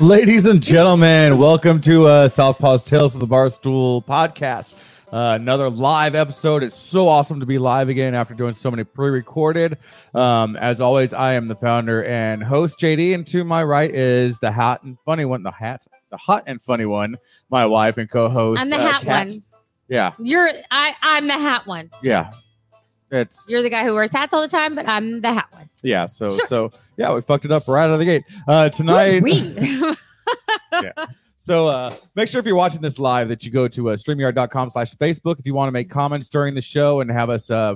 Ladies and gentlemen, welcome to uh, Southpaw's Tales of the Barstool podcast. Uh, another live episode. It's so awesome to be live again after doing so many pre-recorded. Um, as always, I am the founder and host JD, and to my right is the hot and funny one. The hat, the hot and funny one. My wife and co-host. I'm the uh, hat Kat. one. Yeah, You're I I'm the hat one. yeah. It's You're the guy who wears hats all the time, but I'm the hat one. yeah. So Sure. so yeah, we fucked it up right out of the gate. Uh, tonight. We? So uh, make sure if you're watching this live that you go to uh, streamyard.com slash Facebook if you want to make comments during the show and have us uh,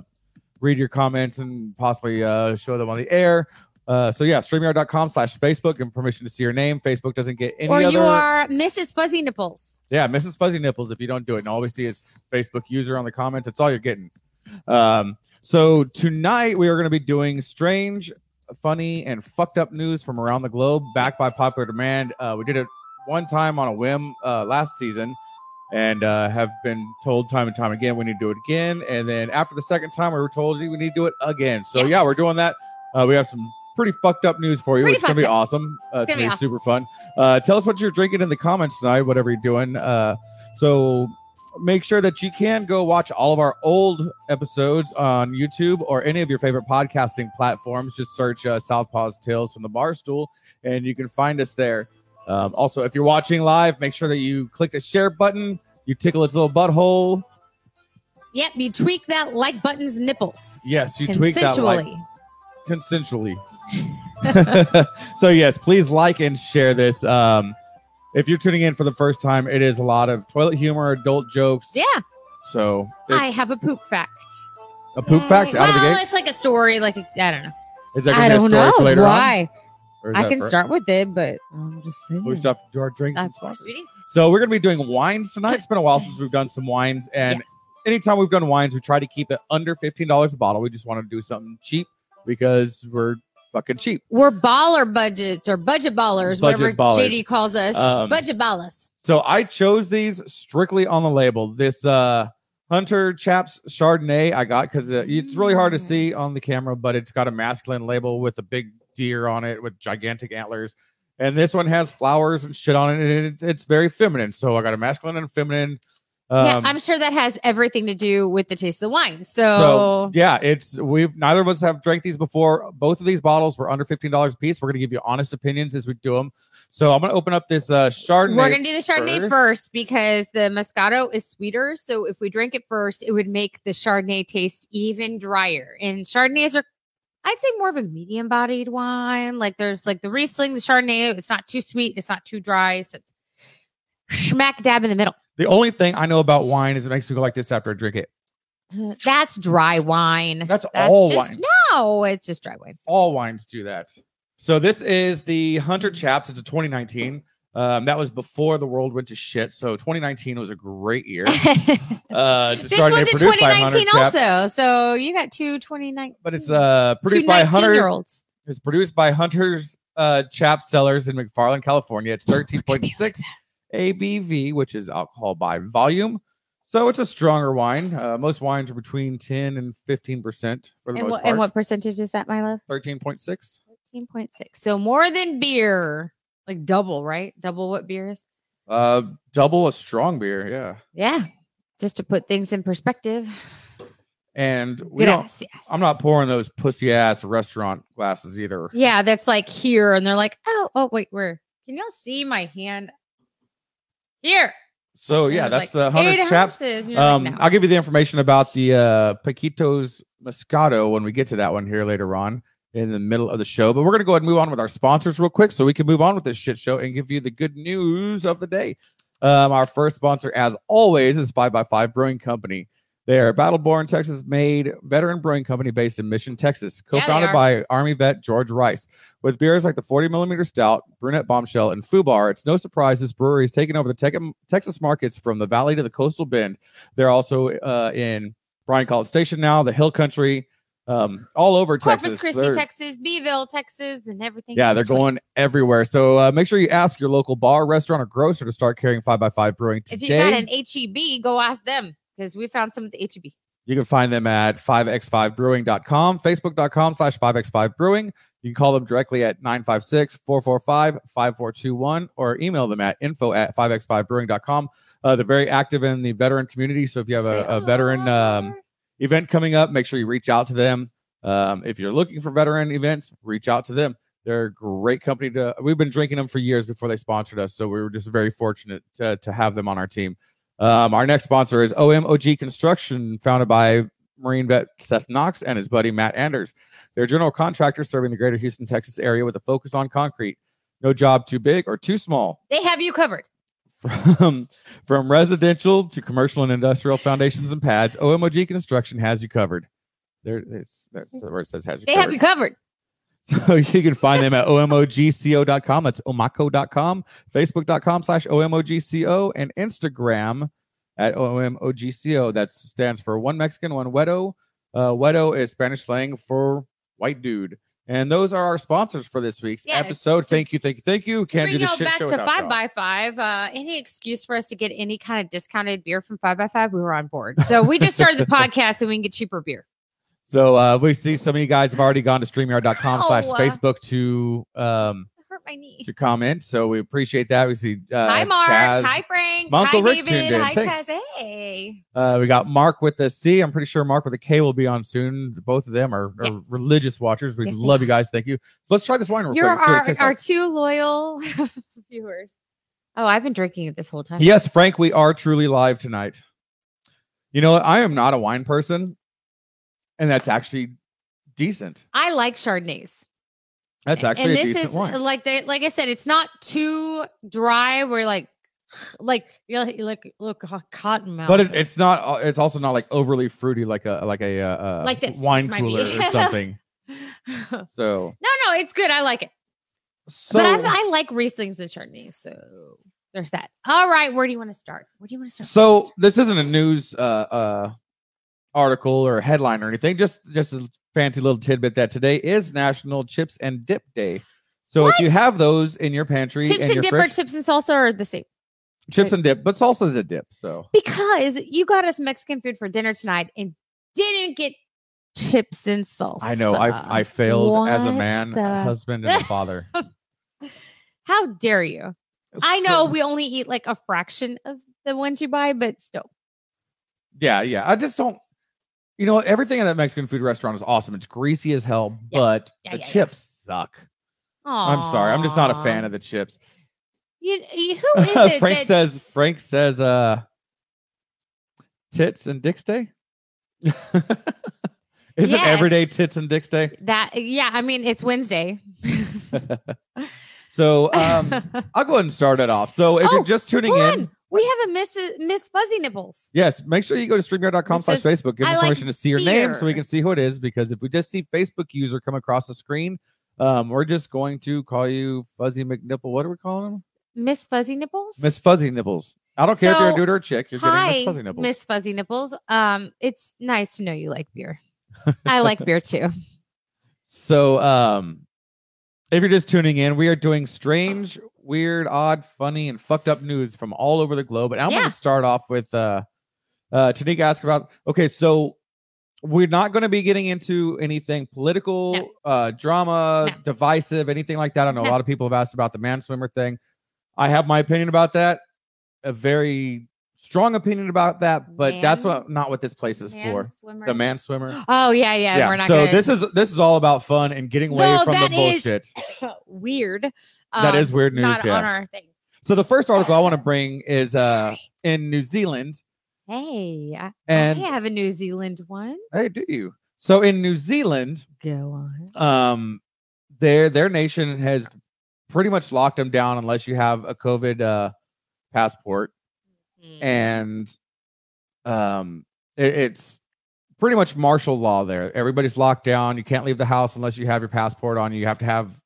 read your comments and possibly uh, show them on the air. Uh, so yeah, streamyard.com slash Facebook and permission to see your name. Facebook doesn't get any or other. you are Mrs. Fuzzy Nipples. Yeah, Mrs. Fuzzy Nipples if you don't do it. And all we see is Facebook user on the comments. That's all you're getting. Um, so tonight we are going to be doing strange, funny, and fucked up news from around the globe, backed by popular demand. Uh, we did it one time on a whim uh, last season, and uh, have been told time and time again we need to do it again. And then after the second time, we were told we need to do it again. So Yes. yeah, we're doing that. Uh, we have some pretty fucked up news for you. Pretty It's gonna be up. awesome. Uh, it's, gonna gonna be be awesome. super fun. Uh, tell us what you're drinking in the comments tonight, whatever you're doing. Uh, so make sure that you can go watch all of our old episodes on YouTube or any of your favorite podcasting platforms. Just search uh, Southpaw's Tales from the Barstool, and you can find us there. Um, also, if you're watching live, make sure that you click the share button. You tickle its little butthole. Yep, you tweak that like button's nipples. Yes, you tweak that like Consensually. consensually. so yes, please like and share this. Um, if you're tuning in for the first time, it is a lot of toilet humor, adult jokes. Yeah, So I have a poop fact. a poop fact well, out of the gate. it's like a story. Like a, I don't know. Is that I gonna be a don't story know for later on? why. I can for- start with it, but I'm just saying. We have to our drinks and That's course sponsors. So we're gonna be doing wines tonight. It's been a while since we've done some wines, and yes. anytime we've done wines, we try to keep it under fifteen dollars a bottle. We just want to do something cheap because we're fucking cheap. We're baller budgets or budget ballers, Budget whatever ballers. JD calls us. Um, budget ballers. So I chose these strictly on the label. This uh Hunter Chaps Chardonnay I got because uh, it's really hard to see on the camera, but it's got a masculine label with a big deer on it with gigantic antlers. And this one has flowers and shit on it, and it, it's very feminine. So I got a masculine and feminine. Um, yeah, I'm sure that has everything to do with the taste of the wine. So, so yeah, it's we've neither of us have drank these before. Both of these bottles were under fifteen dollars a piece. We're gonna give you honest opinions as we do them. So I'm gonna open up this uh Chardonnay. we're gonna do the Chardonnay first. first. because the Moscato is sweeter. So if we drink it first, it would make the Chardonnay taste even drier. And Chardonnays are, I'd say, more of a medium-bodied wine. Like there's like the Riesling, the Chardonnay. It's not too sweet. It's not too dry. So it's smack dab in the middle. The only thing I know about wine is it makes me go like this after I drink it. That's dry wine. That's all just, wine. No, it's just dry wine. All wines do that. So this is the Hunter Chaps. It's a 2019. Um, that was before the world went to shit. So 2019 was a great year. Uh, this one's in produced by Hunter 2019 Chaps, also. So you got two 2019. but it's uh produced by 19 Hunter. It's produced by Hunter's uh, Chap Cellars in McFarland, California. It's 13.6 ABV, which is alcohol by volume. So it's a stronger wine. Uh, most wines are between 10 and 15 percent for the And most what, part. and what percentage is that, my love? 13.6. 13.6. So more than beer, like double, right? Double what beer is? Uh, double a strong beer, yeah. Yeah. Just to put things in perspective. And we don't. I'm not pouring those pussy ass restaurant glasses either. Yeah, that's like here, and they're like, oh, oh, wait, where? Can y'all see my hand? Here. So yeah, that's like, the Hunter's eight Chaps. ounces. And you're like, Um, no. I'll give you the information about the uh, Paquitos Moscato when we get to that one here later on in the middle of the show. But we're going to go ahead and move on with our sponsors real quick so we can move on with this shit show and give you the good news of the day. Um, our first sponsor, as always, is Five by Five Brewing Company. They are Battleborn, Texas made veteran brewing company based in Mission, Texas, co founded are. by Army vet George Rice. With beers like the 40 millimeter stout, brunette bombshell, and Fubar, it's no surprise this brewery is taking over the Texas markets from the valley to the coastal bend. They're also uh, in Bryan College Station now, the Hill Country, um, all over Corpus Texas. Christi, They're- Texas, Beeville, Texas, and everything. yeah, they're between. going everywhere. So uh, make sure you ask your local bar, restaurant, or grocer to start carrying 5x5 Brewing today. If you got an HEB, go ask them because we found some at the HEB. You can find them at 5x5brewing.com, facebook.com slash 5x5brewing. You can call them directly at 956 445 5421 or email them at info at 5x5brewing.com. Uh, they're very active in the veteran community. So if you have a, a veteran um, event coming up, make sure you reach out to them. Um, if you're looking for veteran events, reach out to them. They're a great company to. We've been drinking them for years before they sponsored us, so we were just very fortunate to, to have them on our team. Um, our next sponsor is OMOG Construction, founded by Marine vet Seth Knox and his buddy Matt Anders. They're a general contractor serving the greater Houston, Texas area with a focus on concrete. No job too big or too small. They have you covered. From from residential to commercial and industrial foundations and pads, OMOG Construction has you covered. There, it's that's where it says has you They covered. have you covered. So you can find them at omogco.com. That's omogco.com, facebook.com slash omogco, and Instagram at omogco. That stands for one Mexican, one Wedo. Uh, Wedo is Spanish slang for white dude. And those are our sponsors for this week's Yeah, episode. Thank you, thank you, thank you. Can't do bring this y'all back to five by five. Uh, any excuse for us to get any kind of discounted beer from five by five, we were on board. So we just started the podcast and we can get cheaper beer. So uh, we see some of you guys have already gone to streamyard.com slash Facebook to um, hurt my knee. to comment. So we appreciate that. We see uh, hi, Mark. Chaz. Hi, Frank. My Uncle hi, Rick tuned David. in. Hi, Thanks. Chaz. Hey. Uh, we got Mark with the C. I'm pretty sure Mark with the K will be on soon. Both of them are, are Yes. religious watchers. We Yes, they love you guys. Thank you. So let's try this wine real You're quick. See what it our, tastes our like. two loyal viewers. Oh, I've been drinking it this whole time. Yes, Frank, we are truly live tonight. You know what? I am not a wine person, and that's actually decent. I like Chardonnays. That's actually and a this decent is wine. like they, like I said, it's not too dry. Where like, like you know, like look cotton mouth. But it, it's not. uh, It's also not like overly fruity, like a like a uh, uh, Like this wine cooler or something. So, no, no, it's good. I like it. so but I'm, I like Rieslings and Chardonnays. So there's that. All right, where do you want to start? Where do you want to start? So this isn't a news uh, uh, article or headline or anything. Just just a fancy little tidbit that today is National Chips and Dip Day. So if you have those in your pantry chips and and dip or chips and salsa are the same. chips and dip, but salsa is a dip. So Because you got us Mexican food for dinner tonight and didn't get chips and salsa. I know I I failed as a man, the- a husband, and a father. How dare you? I know we only eat like a fraction of the ones you buy, but still. yeah, yeah. I just don't. You know, everything in that Mexican food restaurant is awesome. It's greasy as hell, Yeah. but Yeah, the yeah, chips suck. I'm sorry. I'm just not a fan of the chips. You, you- who is it? Frank that's- says Frank says uh tits and dicks day. Is it everyday Yes. tits and dicks day? that. Yeah, I mean it's Wednesday. so um I'll go ahead and start it off. So if Oh, you're just tuning in. We have a Miss Miss Fuzzy Nipples. yes, make sure you go to streamyard.com slash Facebook. Give "I us like permission to see your name so we can see who it is. Because if we just see Facebook user come across the screen, um, we're just going to call you Fuzzy McNipple. What are we calling him? Miss Fuzzy Nipples. Miss Fuzzy Nipples. I don't care if you're a dude or a chick. You're getting Hi, Miss Fuzzy Nipples. Miss Fuzzy Nipples. Um, it's nice to know you like beer. I like beer too. So, um, if you're just tuning in, we are doing strange, weird, odd, funny, and fucked up news from all over the globe. And I'm going to start off with uh, uh, Tanika asked about. Okay, so we're not going to be getting into anything political, No. uh, drama, No. divisive, anything like that. I know a lot of people have asked about the man swimmer thing. I have my opinion about that, a very strong opinion about that, but that's what not what this place is Man for. swimmer. The man swimmer Oh yeah, yeah. We're not so gonna this is this is all about fun and getting away No, from the that bullshit. weird. That Um, is weird news, Not yeah. on our thing. So the first article I want to bring is uh in New Zealand. Hey, I, And I have a New Zealand one. hey, do you? So in New Zealand, Go on. um, their their nation has pretty much locked them down unless you have a COVID uh, passport, Mm. and um, it- it's pretty much martial law there. Everybody's locked down. You can't leave the house unless you have your passport on you. Have to have,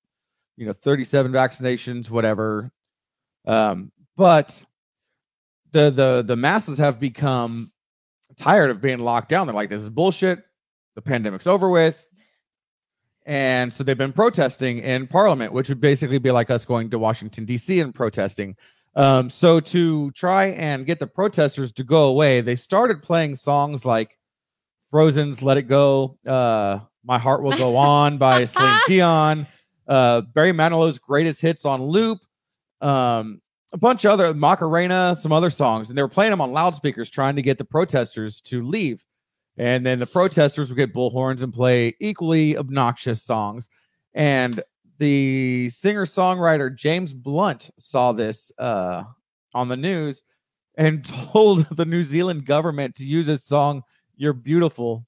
you know, 37 vaccinations, whatever. Um, but the the the masses have become tired of being locked down. They're like, this is bullshit. The pandemic's over with. And so they've been protesting in Parliament, which would basically be like us going to Washington D.C. and protesting. Um, so to try and get the protesters to go away, they started playing songs like Frozen's "Let It Go," uh, My Heart Will Go On by Celine Dion, uh, Barry Manilow's Greatest Hits on Loop, um, a bunch of other Macarena, some other songs, and they were playing them on loudspeakers, trying to get the protesters to leave. And then the protesters would get bullhorns and play equally obnoxious songs. And the singer songwriter James Blunt saw this uh, on the news and told the New Zealand government to use his song "You're Beautiful"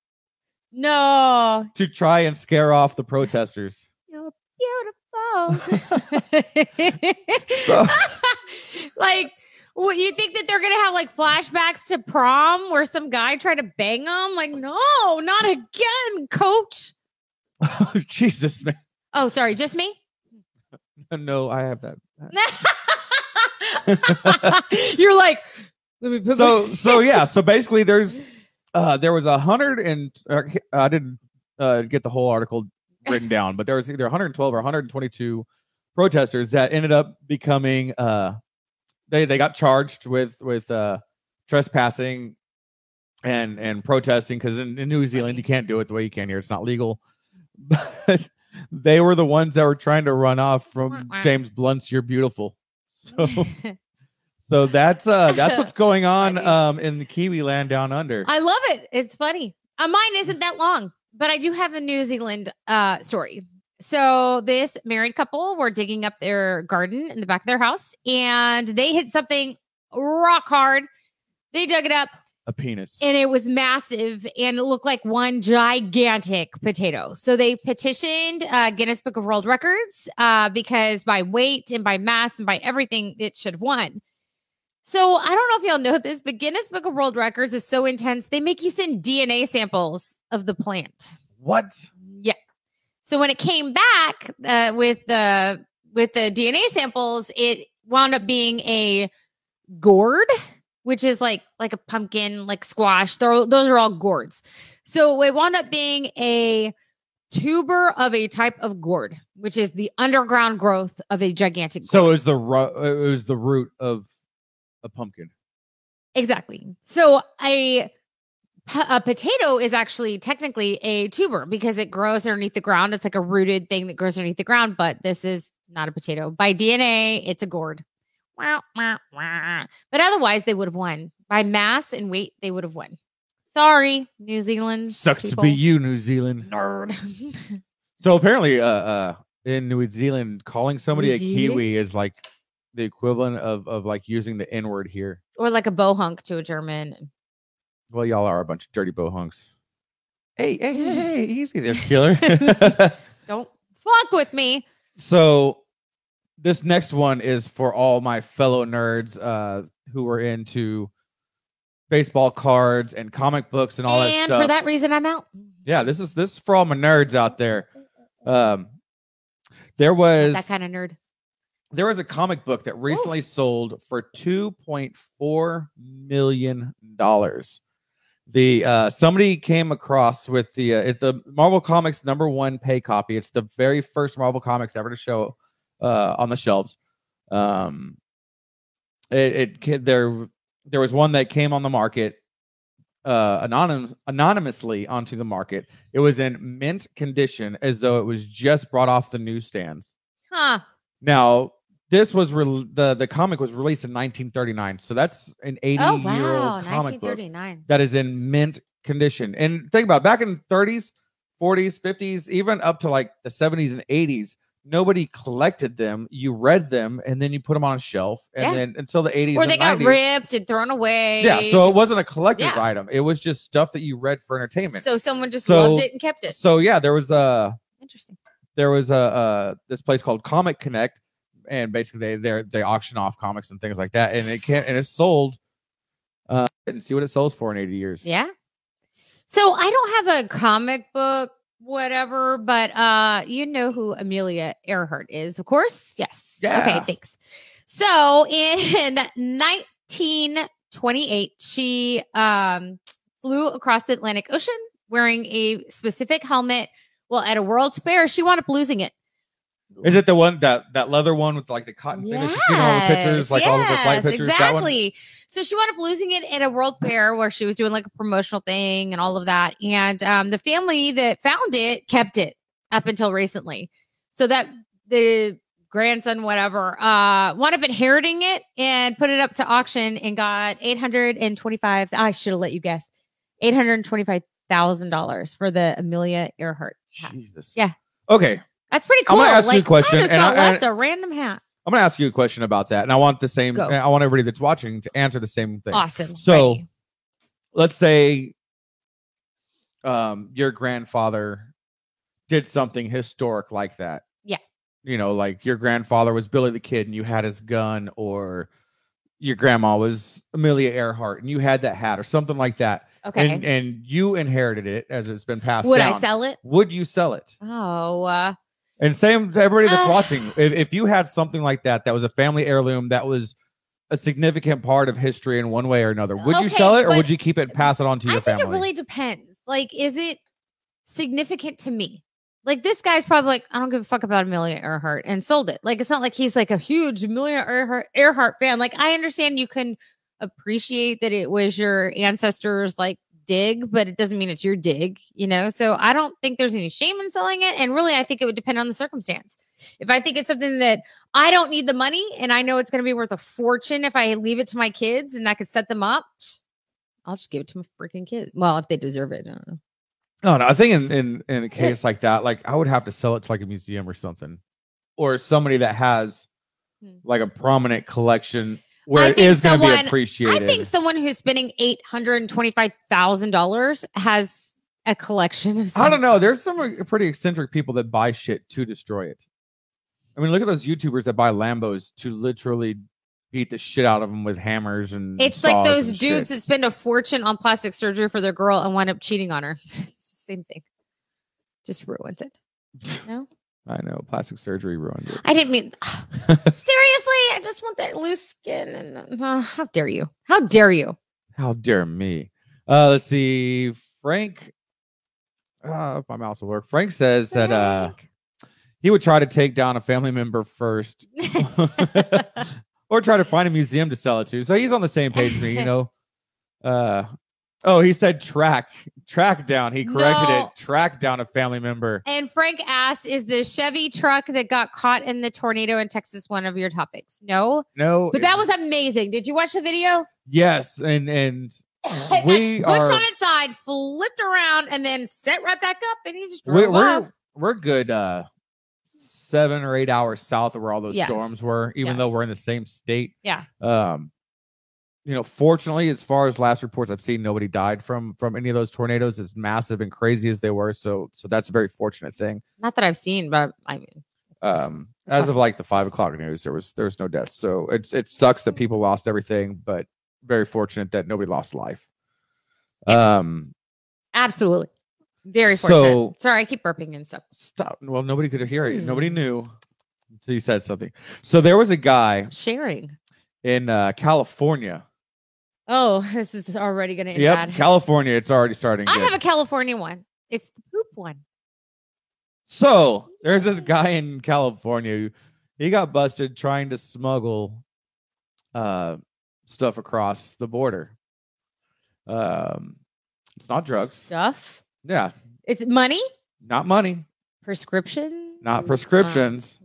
No. to try and scare off the protesters. You're beautiful. So- like, what you think that they're gonna have like flashbacks to prom where some guy tried to bang them? Like, no, not again, coach. Oh, Jesus, man! Oh, sorry, just me. No, I have that. You're like, let me put so my- so yeah so basically there's uh there was a hundred and uh, i didn't uh get the whole article written down but there was either 112 or 122 protesters that ended up becoming uh they they got charged with with uh trespassing and and protesting because in, in new zealand you can't do it the way you can here it's not legal but they were the ones that were trying to run off from james blunt's you're beautiful so so that's uh that's what's going on um in the Kiwi land down under. I love it. It's funny. Uh, mine isn't that long, but I do have a New Zealand uh, story. So this married couple were digging up their garden in the back of their house, and they hit something rock hard. They dug it up, A penis. and it was massive, and it looked like one gigantic potato. So they petitioned uh, Guinness Book of World Records uh, because by weight and by mass and by everything, it should have won. So I don't know if y'all know this, but Guinness Book of World Records is so intense. They make you send DNA samples of the plant. what? Yeah. So when it came back uh, with the with the DNA samples, it wound up being a gourd, which is like like a pumpkin, like squash. They're, those are all gourds. So it wound up being a tuber of a type of gourd, which is the underground growth of a gigantic. So it gourd. was the ru- it was the root of a pumpkin. Exactly. So a a potato is actually technically a tuber because it grows underneath the ground. It's like a rooted thing that grows underneath the ground, but this is not a potato. By DNA, it's a gourd. Wah, wah, wah. But otherwise, they would have won. By mass and weight, they would have won. Sorry, New Zealand. Sucks people. to be you, New Zealand. Nerd. So apparently, uh, uh, in New Zealand, calling somebody New a Zealand? Kiwi is like the equivalent of of like using the N word here. or like a bohunk to a German. Well, y'all are a bunch of dirty bohunks. Hey, hey, hey, hey, easy there, killer. Don't fuck with me. so this next one is for all my fellow nerds uh who are into baseball cards and comic books and all that and stuff. for that reason, I'm out. yeah, this is this is for all my nerds out there. Um there was that kind of nerd. there was a comic book that recently sold for 2.4 million dollars the uh somebody came across with the uh, it, the marvel comics number one pay copy it's the very first marvel comics ever to show uh on the shelves um it, it there there was one that came on the market uh anonymous anonymously onto the market it was in mint condition as though it was just brought off the newsstands Huh. now, this was re- the the comic was released in 1939, so that's an 80 Oh year wow, old comic book 1939. that is in mint condition. And think about it, back in the 30s, 40s, 50s, even up to like the 70s and 80s, nobody collected them. You read them, and then you put them on a shelf, and Yeah. then until the 80s Or they got 90s. ripped and thrown away. Yeah, so it wasn't a collector's Yeah. item. It was just stuff that you read for entertainment. So someone just So- loved it and kept it. so yeah, there was a Interesting. there was a uh this place called Comic Connect, and basically they they they auction off comics and things like that, and it can't and it's sold. Uh, and see what it sells for in eighty years. Yeah. So I don't have a comic book, whatever, but uh, you know who Amelia Earhart is, of course. Yes. Yeah. Okay. Thanks. So in 1928, she um flew across the Atlantic Ocean wearing a specific helmet. Well, at a World's Fair, she wound up losing it. Is it the one that that leather one with like the cotton thing that you see in all the pictures, like all of the flight yes, pictures? That one? Exactly. So she wound up losing it at a world fair where she was doing like a promotional thing and all of that. And um, the family that found it kept it up until recently. So that the grandson, whatever, uh, wound up inheriting it and put it up to auction and got eight hundred and twenty-five. I should have let you guess, eight hundred twenty-five thousand dollars for the Amelia Earhart. hat. Jesus. Yeah. Okay. That's pretty cool. I'm gonna ask you a question, I just and got I- left a random hat. I'm gonna ask you a question about that, and I want the same. Go. I want everybody that's watching to answer the same thing. Awesome. So- Ready. Let's say, um, your grandfather did something historic like that. Yeah. You know, like your grandfather was Billy the Kid, and you had his gun, or your grandma was Amelia Earhart, and you had that hat, or something like that. okay. And and you inherited it as it's been passed Would down. I sell it? Would you sell it? Oh, uh, And same to everybody that's watching. If, if you had something like that, that was a family heirloom, that was a significant part of history in one way or another, would you Okay, sell it or but would you keep it and pass it on to I your think family? it really depends. Like, is it significant to me? Like, this guy's probably like, I don't give a fuck about Amelia Earhart and sold it. Like, it's not like he's like a huge Amelia Earhart, Earhart fan. Like, I understand you can appreciate that it was your ancestors' like dig, but it doesn't mean it's your dig, you know? So I don't think there's any shame in selling it. And really, I think it would depend on the circumstance. If I think it's something that I don't need the money and I know it's going to be worth a fortune if I leave it to my kids and that could set them up, I'll just give it to my freaking kids. Well, if they deserve it. I don't know. no, no. I think in, in in a case like that, like I would have to sell it to like a museum or something, or somebody that has Hmm. like a prominent collection where it think going to be appreciated. I think someone who's spending eight hundred and twenty-five thousand dollars has a collection of. I don't know. There's some uh, pretty eccentric people that buy shit to destroy it. I mean, look at those YouTubers that buy Lambos to literally beat the shit out of them with hammers and. It's like those dudes shit. that spend a fortune on plastic surgery for their girl and wind up cheating on her. it's the same thing. Just ruins it. No, I know plastic surgery ruined it. I didn't mean. Seriously, I just want that loose skin. And uh, how dare you? How dare you? How dare me? Uh, let's see. Frank. Uh, my mouse will work. Frank says that uh, he would try to take down a family member first, or try to find a museum to sell it to. So he's on the same page as me, you know. Uh, oh, he said track track down. He corrected No. it. Track down a family member. And Frank asked, "Is the Chevy truck that got caught in the tornado in Texas one of your topics?" No, No, but that was amazing. Did you watch the video? yes, and and We pushed are- on its side, flipped around, and then set right back up, and he just we're drove we're, we're good. Uh, seven or eight hours south of where all those Yes. storms were, even though we're in the same state. Yeah. Um, you know, fortunately, as far as last reports I've seen, nobody died from from any of those tornadoes. As massive and crazy as they were, so so that's a very fortunate thing. Not that I've seen, but I mean, Um, as of like the five o'clock news, there was there was no deaths. So it's it sucks that people lost everything, but very fortunate that nobody lost life. Yes. Um, absolutely, very So- fortunate. Sorry, I keep burping and stuff. stop. Well, nobody could hear it. Hmm. Nobody knew until you said something. So there was a guy Sharing. in uh, California. Oh, this is already going to end Yep, bad. California. It's already starting. I good. have a California one. It's the poop one. So there's this guy in California. Who, he got busted trying to smuggle uh, stuff across the border. Um, it's not drugs. Stuff. Yeah, Is it money? not money, Prescription? not prescriptions.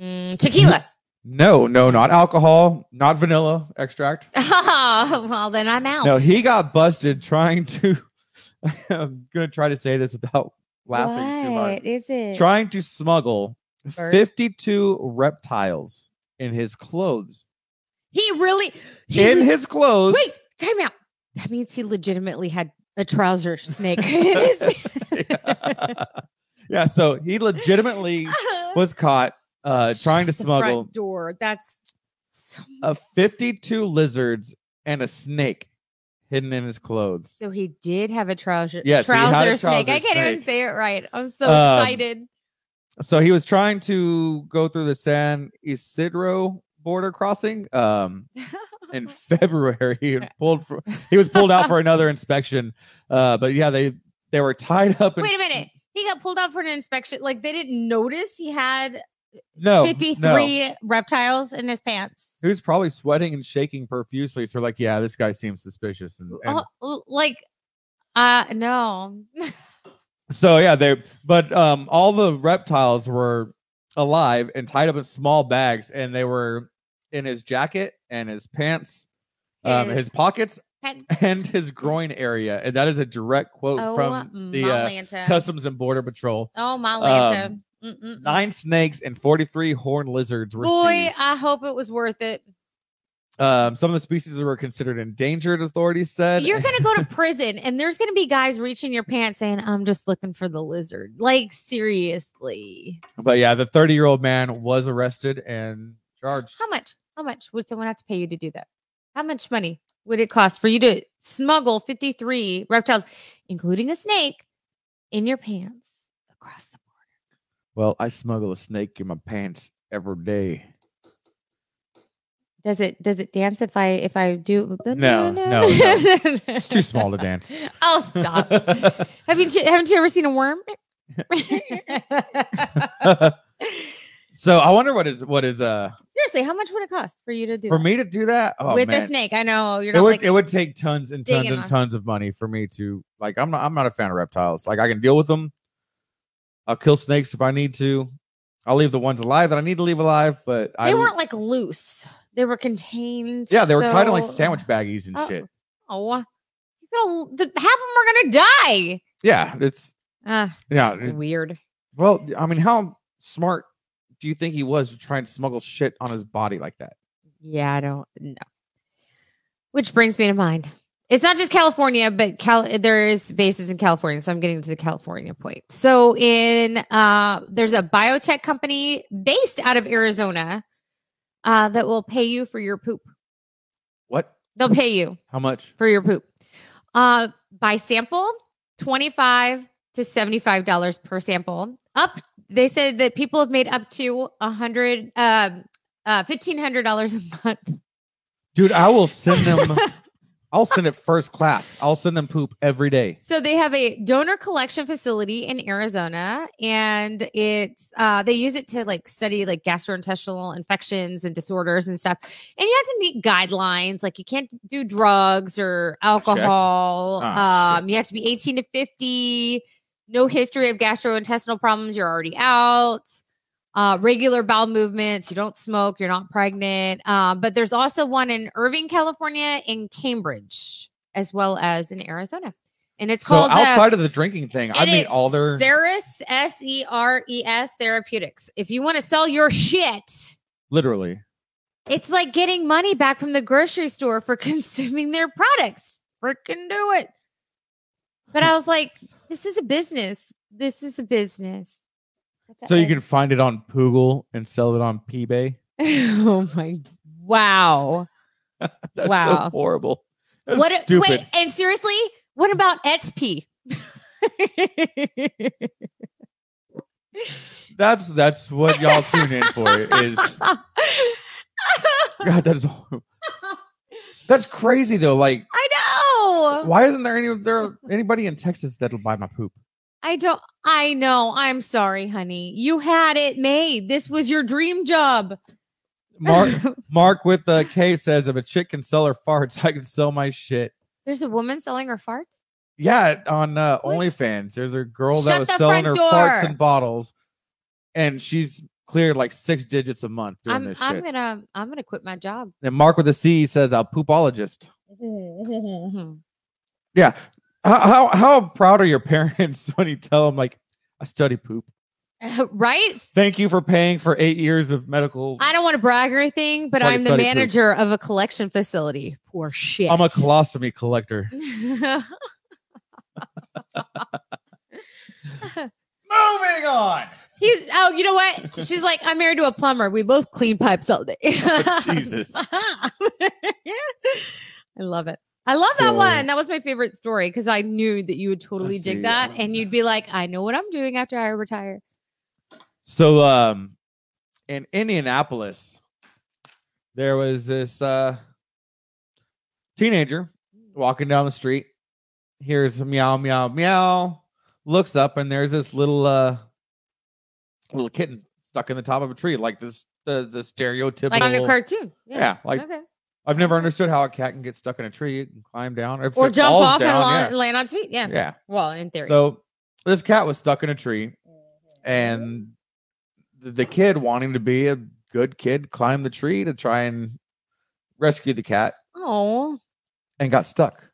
Mm, tequila. No, no, not alcohol, not vanilla extract. Oh, well, then I'm out. No, he got busted trying to. I'm gonna try to say this without laughing too hard. What is it? Trying to smuggle Birds? 52 reptiles in his clothes. he really. He In le- his clothes. Wait, time out. That means he legitimately had a trouser snake in his. yeah. Yeah, so he legitimately was caught uh, trying to smuggle door. That's so. uh, 52 lizards and a snake hidden in his clothes. So he did have a trouser. Yes, had trouser snake. I can't even say it right. I'm so Um, excited. So he was trying to go through the San Ysidro border crossing um, in February. He pulled for, he was pulled out for another inspection. Uh, but yeah, they they were tied up. Wait a minute. He got pulled out for an inspection. Like they didn't notice he had No, 53 no. reptiles in his pants. Was probably sweating and shaking profusely. So, like, yeah, this guy seems suspicious. And, and Oh, like, uh, no. so, yeah, they, but um, all the reptiles were alive and tied up in small bags, and they were in his jacket and his pants, um, His his pockets, Pants. and his groin area. And that is a direct quote oh, from the uh, Customs and Border Patrol. oh, Malanta. um, Mm-mm-mm. Nine snakes and 43 horned lizards were Boy, seized. I hope it was worth it. Um, some of the species were considered endangered, authorities said. You're gonna go to prison, and there's gonna be guys reaching your pants saying, "I'm just looking for the lizard." Like seriously, but yeah, the 30 year old man was arrested and charged. how much? How much would someone have to pay you to do that? How much money would it cost for you to smuggle 53 reptiles, including a snake, in your pants across the? Well, I smuggle a snake in my pants every day. Does it does it dance if I if I do? No, no, no. It's too small to dance. Oh, stop! Have you haven't you ever seen a worm? so I wonder what is what is uh Seriously, how much would it cost for you to do for that? me to do that? Oh, with man. the snake? I know you're It not would like it would take tons and tons and on- tons of money for me to like. I'm not I'm not a fan of reptiles. Like I can deal with them. I'll kill snakes if I need to. I'll leave the ones alive that I need to leave alive. But I they weren't like loose; they were contained. yeah they were tied in like sandwich baggies and Oh. shit. Oh, he's gonna, half of them are gonna die. Yeah, it's Ah, yeah. weird. Well, I mean, how smart do you think he was to try and smuggle shit on his body like that? Yeah, I don't know. Which brings me to mind. It's not just California, but Cal- there is bases in California. So I'm getting to the California point. So in uh, there's a biotech company based out of Arizona uh, that will pay you for your poop. What? They'll pay you How much? for your poop. Uh, by sample, twenty five to seventy five dollars per sample. Up, they said that people have made up to a hundred, um, uh, fifteen hundred dollars a month. Dude, I will send them. I'll send it first class. I'll send them poop every day. So they have a donor collection facility in Arizona, and it's uh, they use it to like study like gastrointestinal infections and disorders and stuff. And you have to meet guidelines, like you can't do drugs or alcohol. Ah, um, you have to be eighteen to fifty. No history of gastrointestinal problems. You're already out. Uh, regular bowel movements. You don't smoke. You're not pregnant. Um, but there's also one in Irvine, California, in Cambridge, as well as in Arizona. And it's So called outside of the drinking thing, I mean all their Seres S E R E S Therapeutics. If you want to sell your shit, literally. it's like getting money back from the grocery store for consuming their products. Freaking do it. But I was like, this is a business. This is a business. So you can find it on Poogle and sell it on eBay. oh my wow. That's Wow. so horrible. That's what stupid. wait, and seriously, what about XP? That's that's what y'all tune in for. Is God, that is that's crazy though. Like, I know. why isn't there any there anybody in Texas that'll buy my poop? I don't I know. I'm sorry, honey. You had it made. This was your dream job. Mark Mark with the K says if a chick can sell her farts, I can sell my shit. There's a woman selling her farts? Yeah, on uh, What? OnlyFans, there's a girl that was selling her front farts and bottles, and she's cleared like six digits a month doing I'm this I'm gonna I'm gonna quit my job. And Mark with a C says a poopologist. How, how how proud are your parents when you tell them like I study poop? right? Thank you for paying for eight years of medical. I don't want to brag or anything, but I'm the study poop. manager of a collection facility. Poor shit. I'm a colostomy collector. Moving on. He's oh, you know what? She's like, I'm married to a plumber. We both clean pipes all day. Jesus. I love it. I love that one. That was my favorite story because I knew that you would totally dig see. that and you'd be like, I know what I'm doing after I retire. So um in Indianapolis, there was this uh teenager walking down the street, hears meow, meow, meow, looks up and there's this little uh little kitten stuck in the top of a tree, like this the, the stereotypical. Like on a cartoon. Yeah. yeah, like okay. I've never understood how a cat can get stuck in a tree and climb down, if Or jump off down, and la- land on its feet. Yeah. yeah. yeah. Well, in theory. So this cat was stuck in a tree, mm-hmm. and the, the kid, wanting to be a good kid, climbed the tree to try and rescue the cat, oh. and got stuck.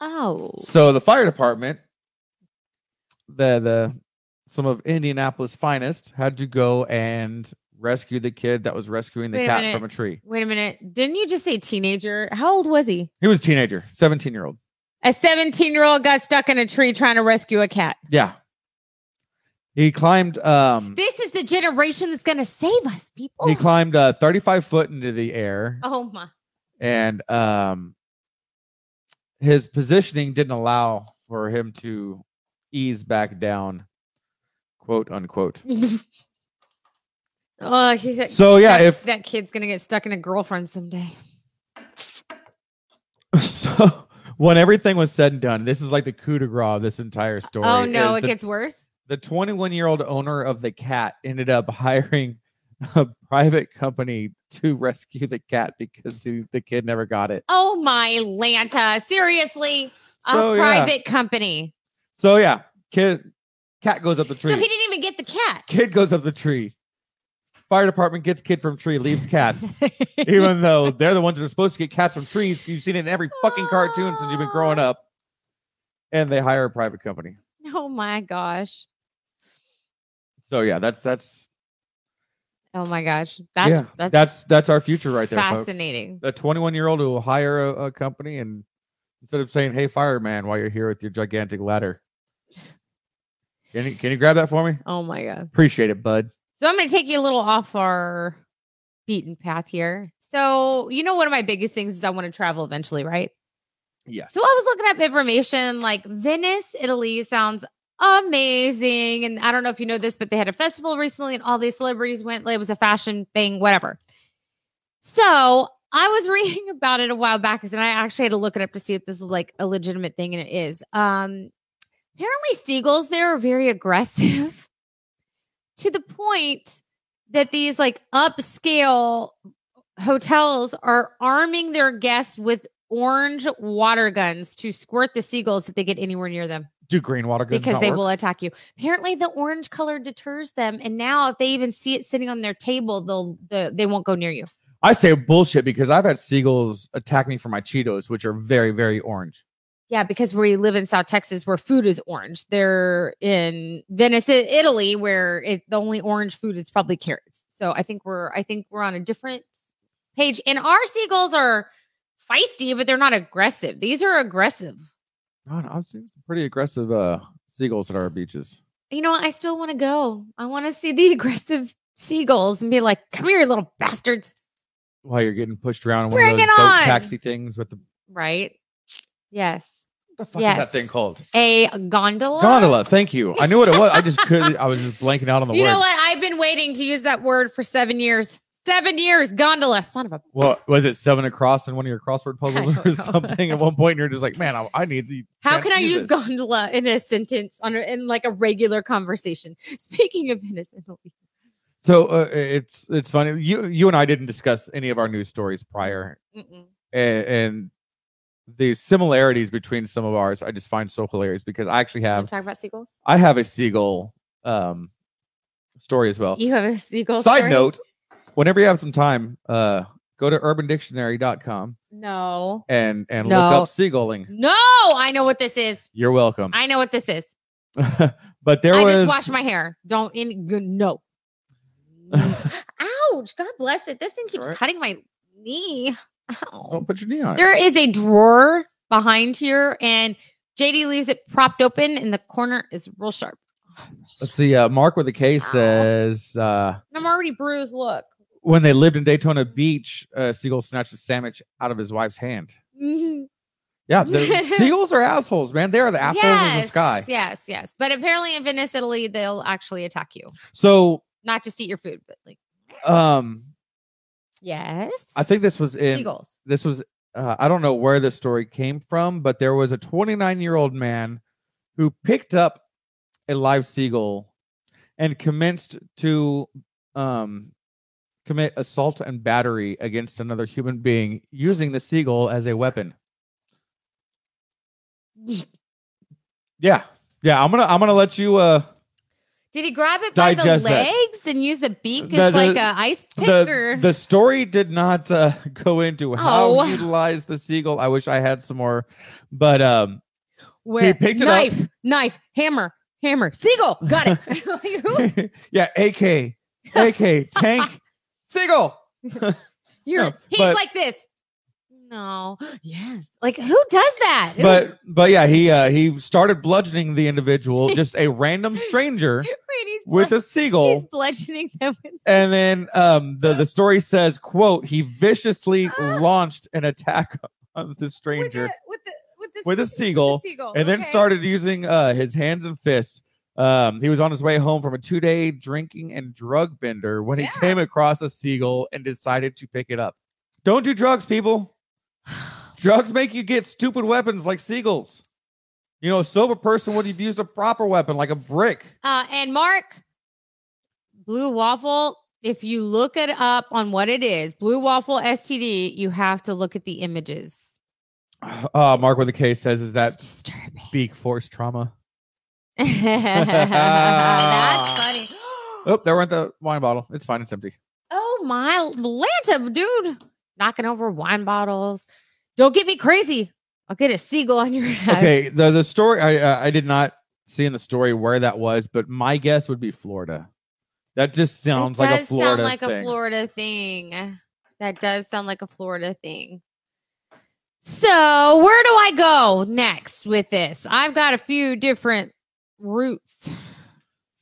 Oh. So the fire department, the the some of Indianapolis' finest, had to go and rescue the kid that was rescuing the Wait a cat minute. from a tree. Wait a minute. Didn't you just say teenager? How old was he? He was a teenager, seventeen year old. A 17 year old got stuck in a tree trying to rescue a cat. Yeah. He climbed. Um, This is the generation that's going to save us, people. he climbed uh, 35 foot into the air, oh, my. and um, his positioning didn't allow for him to ease back down, quote unquote. oh, he said, So yeah, that, if that kid's to get stuck in a girlfriend someday. so, when everything was said and done, this is like the coup de grace of this entire story. oh, no. It the, gets worse. the 21 year old owner of the cat ended up hiring a private company to rescue the cat because he, the kid never got it. Oh, my Lanta. Seriously. So a yeah, private company. so yeah, kid, cat goes up the tree. So he didn't even get the cat. kid goes up the tree. Fire department gets kid from tree, leaves cat. Even though they're the ones that are supposed to get cats from trees, you've seen it in every fucking cartoon since you've been growing up. And they hire a private company. oh, my gosh. So yeah, that's that's Oh, my gosh. That's, yeah, that's, that's that's our future right there. folks. fascinating. A 21 year old who will hire a, a company and instead of saying, "Hey, fireman," while you're here with your gigantic ladder, can you can you grab that for me? Oh, my God. Appreciate it, bud. So I'm going to take you a little off our beaten path here. So, you know, one of my biggest things is I want to travel eventually, right? Yes. So I was looking up information like Venice, Italy sounds amazing. And I don't know if you know this, but they had a festival recently and all these celebrities went. It was a fashion thing, whatever. So I was reading about it a while back and I actually had to look it up to see if this is like a legitimate thing. And it is. Um, apparently seagulls there are very aggressive to the point that these like upscale hotels are arming their guests with orange water guns to squirt the seagulls if they get anywhere near them Do green water guns because they work? will attack you. Apparently, the orange color deters them, and now if they even see it sitting on their table, they'll the, they won't go near you. I say bullshit because I've had seagulls attack me for my Cheetos, which are very, very orange. Yeah, because we live in South Texas where food is orange. They're in Venice, Italy, where it, the only orange food is probably carrots. So I think we're I think we're on a different page. And our seagulls are feisty, but they're not aggressive. These are aggressive. God, I've seen some pretty aggressive uh, seagulls at our beaches. You know, what? I still want to go. I want to see the aggressive seagulls and be like, "Come here, you little bastards!" While you're getting pushed around in one Bring of those boat on! taxi things with the Right? Yes. what the fuck is that thing called? A gondola. Gondola. Thank you. I knew what it was. I just couldn't. I was just blanking out on the You word. You know what? I've been waiting to use that word for seven years. Seven years. Gondola. Son of a. What was it? Seven across in one of your crossword puzzles or something? At one point, you're just like, man, I, I need the. How can I use this." gondola in a sentence on a, in like a regular conversation? Speaking of Venice, So uh, it's it's funny. You you and I didn't discuss any of our news stories prior, and, and the similarities between some of ours I just find so hilarious because I actually have talk about seagulls. I have a seagull um story as well. You have a seagull. Side story? note, whenever you have some time, uh go to urbandictionary.com No. and and No. look up seagulling. No. I know what this is. You're welcome. I know what this is. but there I was just washed my hair. Don't in no. Ouch. God bless it. This thing keeps Alright. cutting my knee. Ow. Don't put your knee on it. There is a drawer behind here, and JD leaves it propped open, and the corner is real sharp. Let's see. Uh, Mark with a K says uh, I'm already bruised. Look. when they lived in Daytona Beach, uh, Seagull snatched a sandwich out of his wife's hand. Mhm. Yeah, the seagulls are assholes, man. They are the assholes in the sky. Yes, yes. But apparently in Venice, Italy, they'll actually attack you. So, Not just eat your food, but like um, yes. I think this was in Seagulls. this was uh, I don't know where this story came from, but there was a 29 year old man who picked up a live seagull and commenced to um, commit assault and battery against another human being using the seagull as a weapon. Yeah. Yeah, I'm going to I'm going to let you uh Did he grab it by the Digest that. legs and use the beak The- as the- like a ice pick? the, the story did not uh, go into how Oh. to utilize the seagull. I wish I had some more, but um, where picked it up. knife, knife, hammer, hammer, seagull. Got it. Yeah, AK, AK, tank, seagull. You're, No, he's but- like this. No. Yes. Like who does that? But but yeah, he uh, he started bludgeoning the individual, just a random stranger Wait, with blud- a seagull. he's bludgeoning them with And then um, the the story says, "quote He viciously launched an attack on the with stranger." the, with the with the With a sea- seagull, the seagull. and then started using uh, his hands and fists. Um, he was on his way home from a two day drinking and drug bender when he came across a seagull and decided to pick it up. Don't do drugs, people. Drugs make you get stupid weapons like seagulls. You know, a sober person would have used a proper weapon like a brick. Uh, and Mark, Blue Waffle, if you look it up on what it is, Blue Waffle STD, you have to look at the images. Uh, Mark the case says, "Is that beak force trauma?" That's funny. Oh, there went the wine bottle. It's fine. It's empty. Oh my Lanta, dude. Knocking over wine bottles. Don't get me crazy. I'll get a seagull on your head. Okay, the the story I uh, I did not see in the story where that was, but my guess would be Florida. That just sounds like a Florida sound like thing. a Florida thing. That does sound like a Florida thing. So where do I go next with this? I've got a few different routes.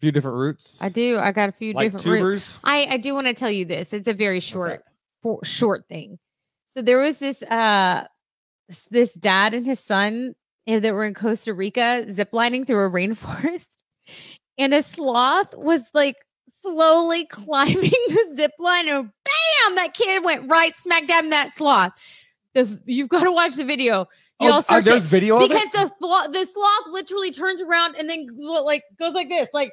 few different routes. I do. I got a few like different routes. I, I do want to tell you this. It's a very short? For, short thing. So there was this uh this dad and his son eh, that were in Costa Rica ziplining through a rainforest, and a sloth was like slowly climbing the zip line, and bam, that kid went right smack dab in that sloth. The, you've got to watch the video. Oh, Y'all uh, there's it video because the the sloth literally turns around and then like goes like this, like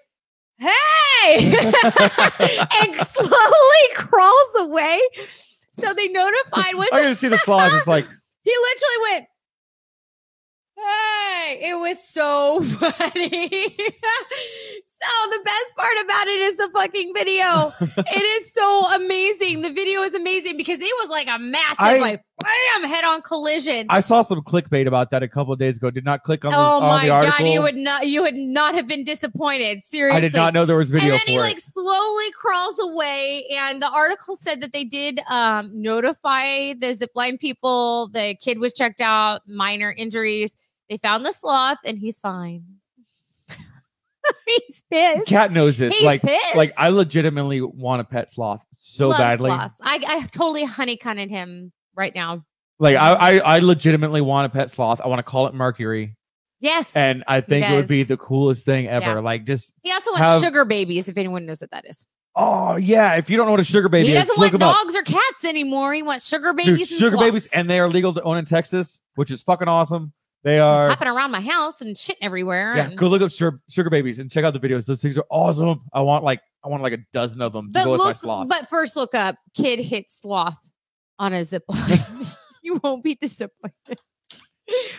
"Hey!" and slowly crawls away. So they notified. Was I'm gonna see the slides. It's like he literally went? Hey! It was so funny. so the best part about it is the fucking video. it is so amazing. The video is amazing because it was like a massive, I- like bam, head-on collision. I saw some clickbait about that a couple of days ago. Did not click on the, Oh on my the article. god, you would not you would not have been disappointed. Seriously. I did not know there was video and then he it. like slowly crawls away and the article said that they did um notify the zipline people. The kid was checked out, minor injuries. They found the sloth and he's fine. he's pissed. Cat knows this. He's like pissed. like I legitimately want a pet sloth so Loves badly. sloths. I, I totally honeycomb him right now. Like I, I I legitimately want a pet sloth. I want to call it Mercury, Yes. and I think it would be the coolest thing ever. Yeah. Like just he also wants have- sugar babies, if anyone knows what that is. oh yeah. If you don't know what a sugar baby he is, doesn't look want them up. dogs or cats anymore. He wants sugar Dude, babies and sugar babies, and they are legal to own in Texas, which is fucking awesome. They are. hopping around my house and shit everywhere. Yeah, and- go look up sugar, sugar babies and check out the videos. Those things are awesome. I want like I want like a dozen of them to but go with my look, sloth. but first look up kid hit sloth on a zip line. you won't be disappointed. it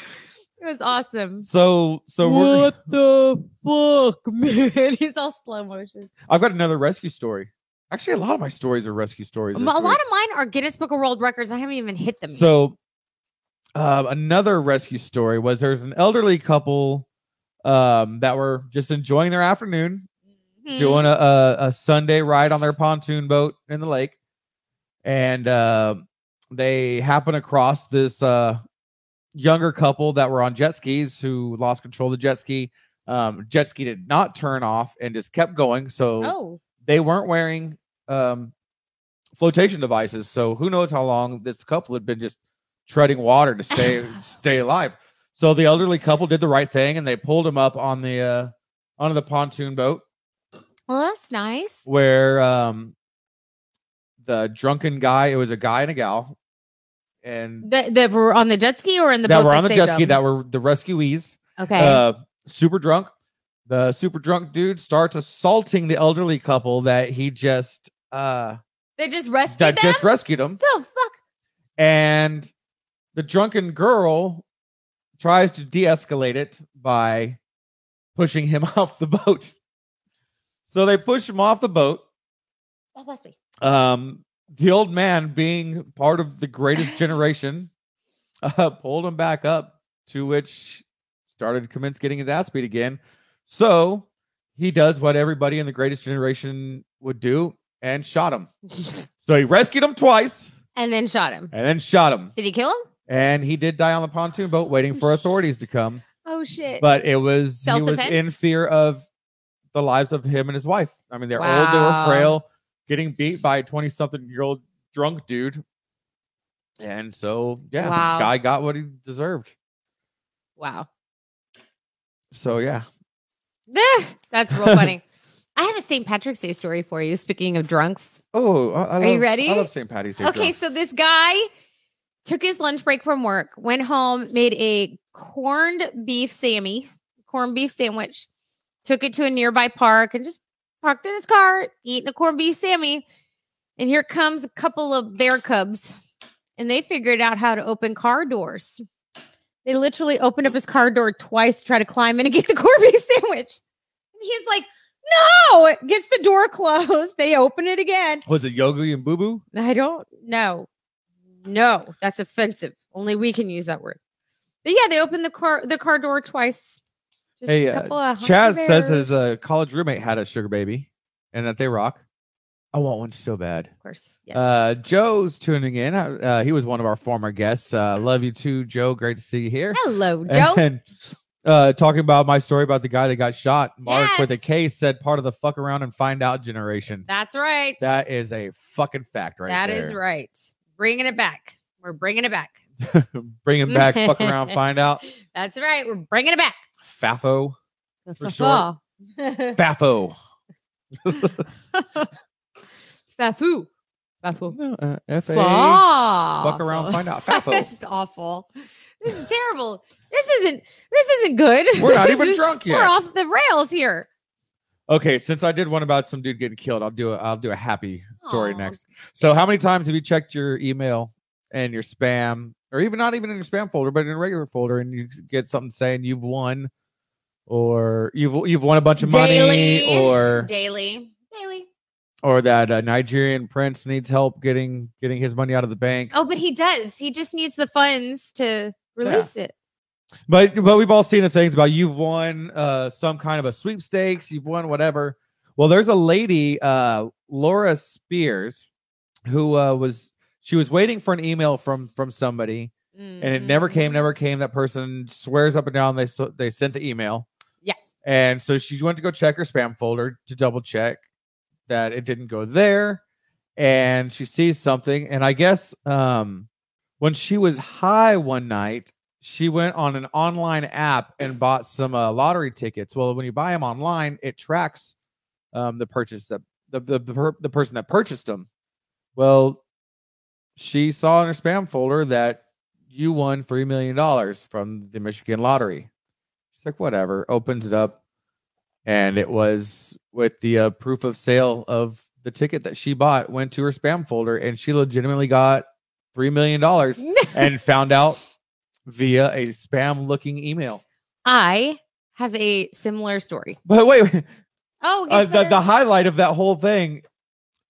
was awesome. so so we're, what the fuck, man? He's all slow motion. I've got another rescue story. Actually, a lot of my stories are rescue stories. A lot week. of mine are Guinness Book of World Records. I haven't even hit them. yet. So, uh, another rescue story was there's an elderly couple um, that were just enjoying their afternoon, Mhm. doing a, a, a Sunday ride on their pontoon boat in the lake, and uh, they happen across this uh, younger couple that were on jet skis who lost control of the jet ski. Um, jet ski did not turn off and just kept going, so Oh, they weren't wearing um, flotation devices. So who knows how long this couple had been just treading water to stay stay alive. So the elderly couple did the right thing and they pulled him up on the uh, onto the pontoon boat well, that's nice. where um, the drunken guy. It was a guy and a gal, and That, that were on the jet ski or in the that boat were on the jet ski them? that were the rescuees. okay. Uh, super drunk. the super drunk dude starts assaulting the elderly couple that he just uh They just rescued that them. just rescued him. the fuck? And the drunken girl tries to de-escalate it by pushing him off the boat. So they push him off the boat. That must be. Um, the old man, being part of the greatest generation, uh, pulled him back up. To which started commence getting his ass beat again. So he does what everybody in the greatest generation would do and shot him. So he rescued him twice and then shot him. and then shot him. Did he kill him? And he did die on the pontoon boat waiting for authorities to come. Oh shit. But it was he was Self-defense? in fear of the lives of him and his wife. I mean, they're old, they were frail, getting beat by a 20 something year old drunk dude. And so, yeah, Wow. the guy got what he deserved. wow. So, yeah. That's real funny. I have a St. Patrick's Day story for you. Speaking of drunks. Oh, I, I Are you ready? I love St. Patty's Day. Okay, drunks. so this guy took his lunch break from work, went home, made a corned beef Sammy, corned beef sandwich, took it to a nearby park, and just parked in his car, eating a corned beef Sammy. And here comes a couple of bear cubs, and they figured out how to open car doors. They literally opened up his car door twice to try to climb in and get the corned beef sandwich. And he's like, no, gets the door closed. They open it again. was it Yogi and Boo Boo? I don't know. No, that's offensive. Only we can use that word. But yeah, they opened the car the car door twice. Just Hey, a uh, of Chaz hungry says his bears. uh, college roommate had a sugar baby and that they rock. I want one so bad. of course. Yes. Uh, Joe's tuning in. Uh, uh, he was one of our former guests. Uh, love you too, Joe. Great to see you here. Hello, Joe. And uh, talking about my story about the guy that got shot. Mark with a case said part of the fuck around and find out generation. That's right. That is a fucking fact right That there. is right. Bringing it back. We're bringing it back. Bring him back, fuck around, find out. That's right. We're bringing it back. Fafo. For Fa- Fafo. Fafu. No, uh, F-A. Fuck around, find out. Fafo. this is awful. This is terrible. This isn't. This isn't good. We're not even drunk yet. We're off the rails here. Okay, since I did one about some dude getting killed, I'll do a I'll do a happy story Aw. next. So, how many times have you checked your email and your spam, or even not even in your spam folder, but in a regular folder, and you get something saying you've won, or you've you've won a bunch of money, or Daily. Daily. or that a Nigerian prince needs help getting getting his money out of the bank. Oh, but he does. He just needs the funds to release it. But but we've all seen the things about you've won uh some kind of a sweepstakes, you've won whatever. Well, there's a lady, uh Laura Spears, who uh was she was waiting for an email from from somebody and it never came, Mhm. never came. That person swears up and down they they sent the email. And so she went to go check her spam folder to double check that it didn't go there. And she sees something. And I guess um when she was high one night, she went on an online app and bought some uh, lottery tickets. Well, when you buy them online, it tracks um, the purchase that the the the, per- the person that purchased them. Well, she saw in her spam folder that you won three million dollars from the Michigan lottery. She's like, whatever. Opens it up, and it was with the uh, proof of sale of the ticket that she bought. Went to her spam folder, and she legitimately got three million dollars and found out via a spam looking email. I have a similar story. But wait, wait Oh, uh, the, the highlight of that whole thing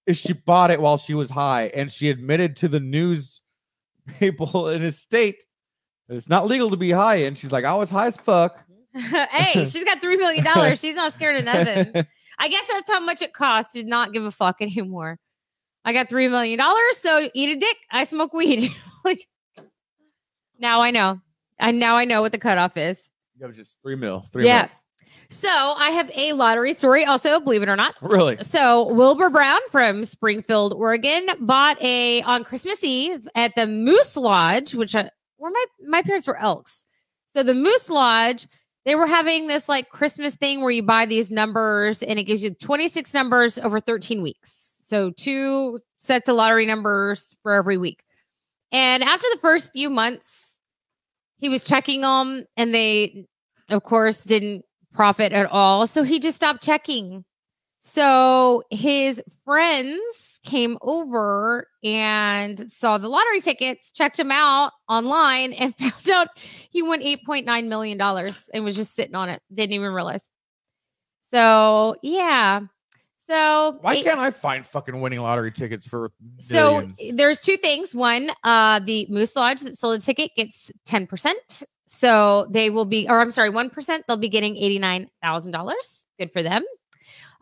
is she bought it while she was high and she admitted to the news people in his state that it's not legal to be high. And she's like, I was high as fuck. hey, she's got three million dollars. She's not scared of nothing. I guess that's how much it costs to not give a fuck anymore. I got three million dollars, so eat a dick. I smoke weed. like now I know. I now I know what the cutoff is. That was just three mil. Three yeah. So I have a lottery story also, believe it or not. Really? So Wilbur Brown from Springfield, Oregon, bought a on Christmas Eve at the Moose Lodge, which I, where my my parents were Elks. So the Moose Lodge, they were having this like Christmas thing where you buy these numbers and it gives you 26 numbers over 13 weeks. So two sets of lottery numbers for every week. And after the first few months, he was checking them and they of course didn't profit at all. So he just stopped checking. So his friends came over and saw the lottery tickets, checked him out online, and found out he won $8.9 million and was just sitting on it. Didn't even realize. So, yeah. So, Why it- can't I find fucking winning lottery tickets for so there's two things. One, uh, the Moose Lodge that sold a ticket gets 10%. So they will be, or I'm sorry, 1%, they'll be getting $89,000. Good for them.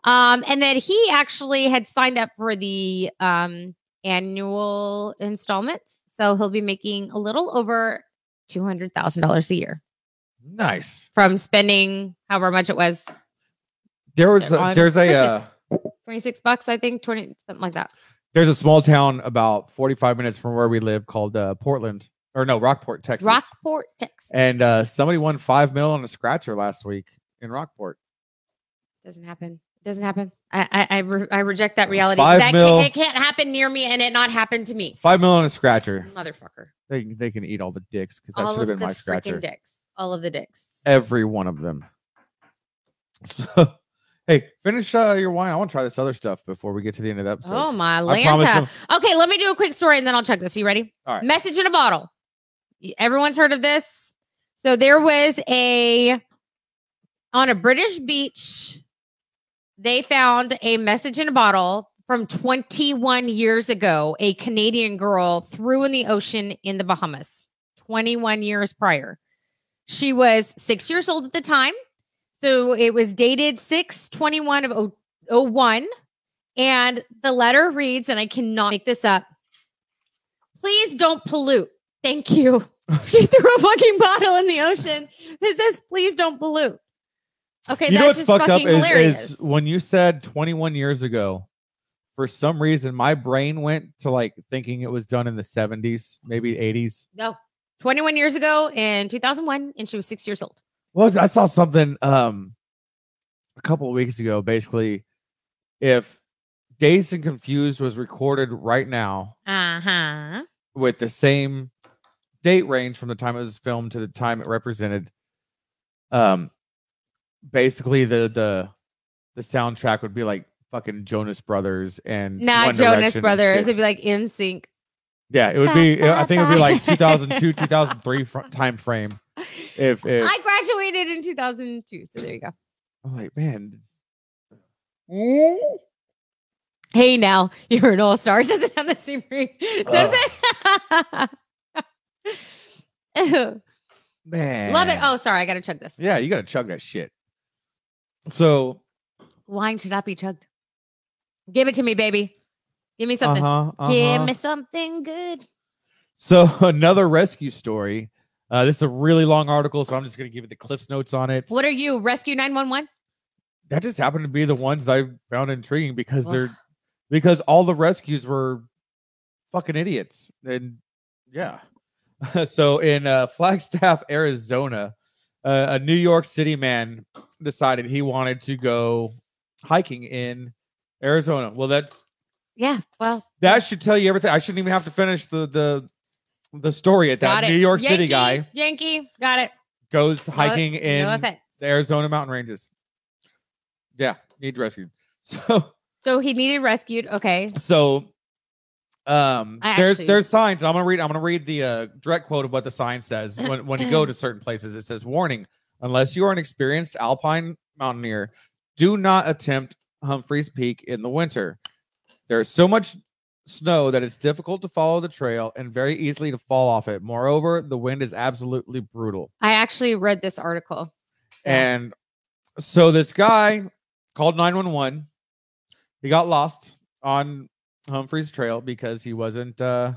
Um, and then he actually had signed up for the um, annual installments. So he'll be making a little over $200,000 a year nice. from spending however much it was There was a, there's a uh, 26 bucks, I think, 20, something like that. there's a small town about 45 minutes from where we live called uh, Portland or no Rockport, Texas. Rockport, Texas. And uh, somebody won five mil on a scratcher last week in Rockport. Doesn't happen. Doesn't happen. I I I, re- I reject that reality. Five that mil. can't, it can't happen near me, and it not happen to me, Five mil on a scratcher. motherfucker. They they can eat all the dicks because that should have been my scratcher. dicks. All of the dicks. Every one of them. So, hey, finish uh, your wine. I want to try this other stuff before we get to the end of the episode. oh my Lanta. Okay, let me do a quick story, and then I'll check this. you ready? All right. Message in a bottle. Everyone's heard of this. So there was a on a British beach. They found a message in a bottle from 21 years ago. A Canadian girl threw in the ocean in the Bahamas. 21 years prior. She was six years old at the time. So it was dated 6 21 of 01. And the letter reads, and I cannot make this up. Please don't pollute. Thank you. She threw a fucking bottle in the ocean that says, please don't pollute. Okay, you know what's just fucked up is, is when you said 21 years ago. For some reason, my brain went to like thinking it was done in the 70s, maybe 80s. no, 21 years ago in 2001, and she was six years old. was I saw something um a couple of weeks ago. Basically, if Dazed and Confused was recorded right now Uh huh. with the same date range from the time it was filmed to the time it represented, um, basically the the the soundtrack would be like fucking Jonas Brothers and Not One Jonas Direction Brothers. It'd be like NSYNC. yeah, it would be. I think it would be like 2002, 2003 fr- time frame. If if I graduated in 2002, so there you go. I'm like, man, Hey, now you're an all star. Doesn't have the same ring, uh. does it? Man, Love it. Oh, sorry, I gotta chug this. Yeah, you gotta chug that shit. So, Wine should not be chugged. Give it to me, baby. Give me something. huh. Give me something good. So another rescue story. Uh, this is a really long article, so I'm just gonna give you the cliffs notes on it. What are you? Rescue 911? That just happened to be the ones I found intriguing because Ugh. they're because all the rescues were fucking idiots. And yeah. so in uh, Flagstaff, Arizona, uh, a New York City man decided he wanted to go hiking in Arizona. Well, that's Yeah. Well, that should tell you everything. I shouldn't even have to finish the the the story at that. New York City guy Yankee. Got it. goes No- hiking in no the Arizona mountain ranges. Yeah, need rescued. So So he needed rescued. Okay. so um I there's actually- there's signs. I'm gonna read I'm gonna read the uh, direct quote of what the sign says when when you go to certain places. It says warning, unless you are an experienced alpine mountaineer, do not attempt Humphreys Peak in the winter. There is so much snow that it's difficult to follow the trail and very easily to fall off it. Moreover, the wind is absolutely brutal. I actually read this article. And so this guy called 911. He got lost on Humphreys Trail because he wasn't uh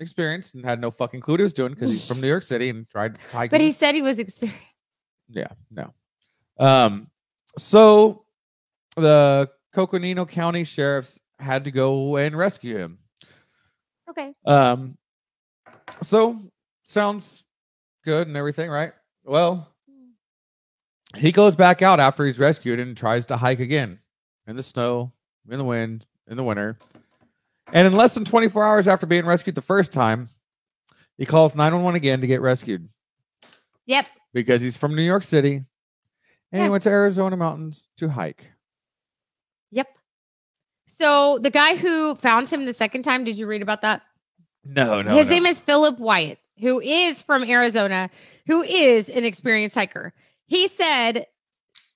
experienced and had no fucking clue what he was doing because he's from New York City and tried hiking. But he said he was experienced. yeah, no. Um so the Coconino County sheriffs had to go and rescue him. Okay. Um, so sounds good and everything, right? Well, he goes back out after he's rescued and tries to hike again in the snow, in the wind, in the winter. And in less than 24 hours after being rescued the first time, he calls 911 again to get rescued Yep. because he's from New York City And Yeah. he went to Arizona mountains to hike. Yep. So the guy who found him the second time, did you read about that? No, no. His no. name is Philip Wyatt, who is from Arizona, who is an experienced hiker. He said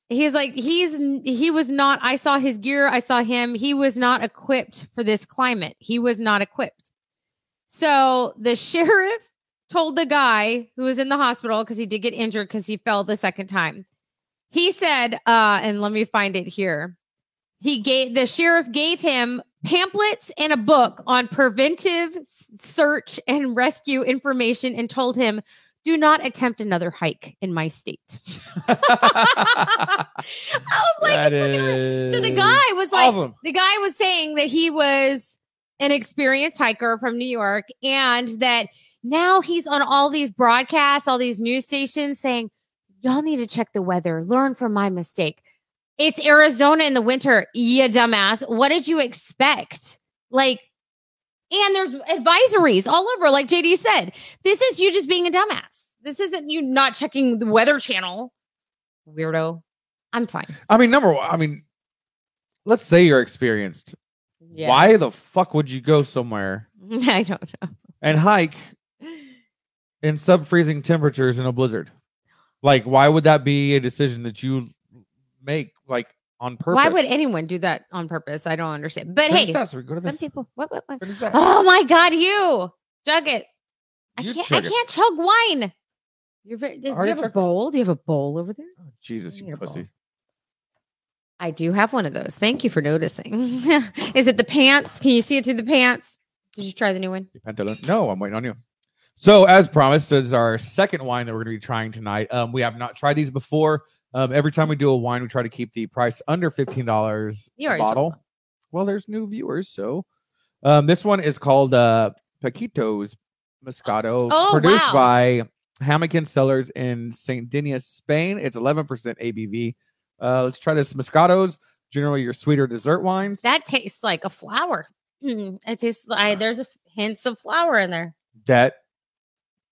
he's like he's he was not I saw his gear, I saw him. He was not equipped for this climate. He was not equipped. So the sheriff told the guy who was in the hospital because he did get injured because he fell the second time. He said, uh, and let me find it here. He gave the sheriff gave him pamphlets and a book on preventive search and rescue information and told him, do not attempt another hike in my state. I was like, That "Look at that." is so the guy was like, awesome. the guy was saying that he was an experienced hiker from New York and that now he's on all these broadcasts, all these news stations saying, y'all need to check the weather, learn from my mistake. It's Arizona in the winter, you dumbass. What did you expect? Like, and there's advisories all over, like JD said. This is you just being a dumbass. This isn't you not checking the weather channel. Weirdo. I'm fine. I mean, number one, I mean, let's say you're experienced. Yeah. Why the fuck would you go somewhere I don't know. and hike in sub freezing temperatures in a blizzard? Like, why would that be a decision that you make like on purpose? Why would anyone do that on purpose? I don't understand. But Finish hey, that, so go to some people. What? What? what? Oh my God! You jug it. I You can't. I can't chug wine. You're very. Do you have a bowl? Do you have a bowl over there? Oh, Jesus, you a bowl. pussy. I do have one of those. Thank you for noticing. Is it the pants? Can you see it through the pants? Did you try the new one? No, I'm waiting on you. So, as promised, is our second wine that we're going to be trying tonight. Um, we have not tried these before. Um, every time we do a wine, we try to keep the price under fifteen dollars a bottle. Well, there's new viewers, so um, this one is called uh, Paquitos Moscato, Oh, produced wow. by Hamakin Cellars in Saint Denis, Spain. It's 11% ABV. Uh, let's try this Moscatos. Generally, your sweeter dessert wines. That tastes like a flower. Mm, it tastes. I, there's a hints of flour in there. that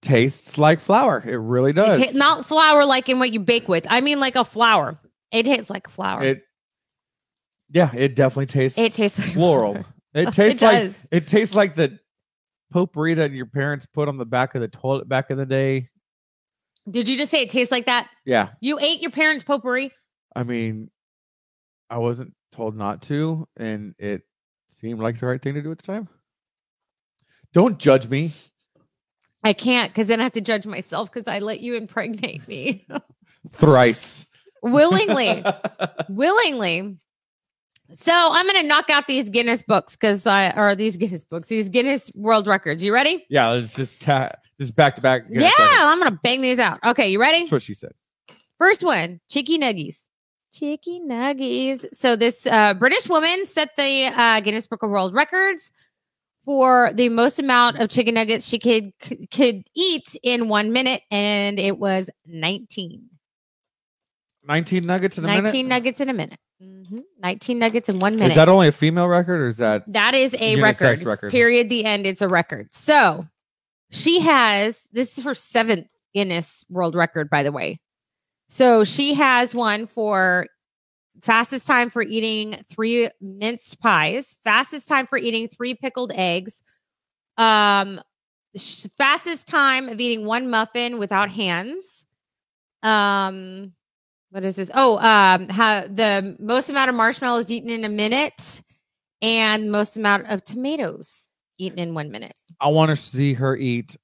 tastes like flour. It really It does. ta- not flour like in what you bake with. I mean, like a flour. It tastes like flour. It, It, yeah, it definitely tastes. It tastes like floral. flour. It tastes It like it tastes like the potpourri that your parents put on the back of the toilet back in the day. Did you just say it tastes like that? Yeah, You ate your parents' potpourri. I mean, I wasn't told not to, and it seemed like the right thing to do at the time. Don't judge me. I can't because then I have to judge myself because I let you impregnate me Thrice. willingly, willingly. So I'm gonna knock out these Guinness books because I or these Guinness books, these Guinness World Records. You ready? yeah, let's just ta- just back to back. yeah, I'm gonna bang these out. Okay, you ready? That's what she said. First one, Chicky Nuggies. Chicky Nuggies. So this uh, British woman set the uh, Guinness Book of World Records for the most amount of chicken nuggets she could c- could eat in one minute, and it was 19. 19 nuggets in a 19 minute. nuggets in a minute. Mhm. 19 nuggets in one minute. Is that only a female record, or is that That is a record. record. Period. The end. It's a record. So she has this is her seventh Guinness World Record, by the way. So she has one for fastest time for eating three minced pies, fastest time for eating three pickled eggs, um, fastest time of eating one muffin without hands. Um, what is this? Oh, um, how the most amount of marshmallows eaten in a minute and most amount of tomatoes eaten in one minute. I want to see her eat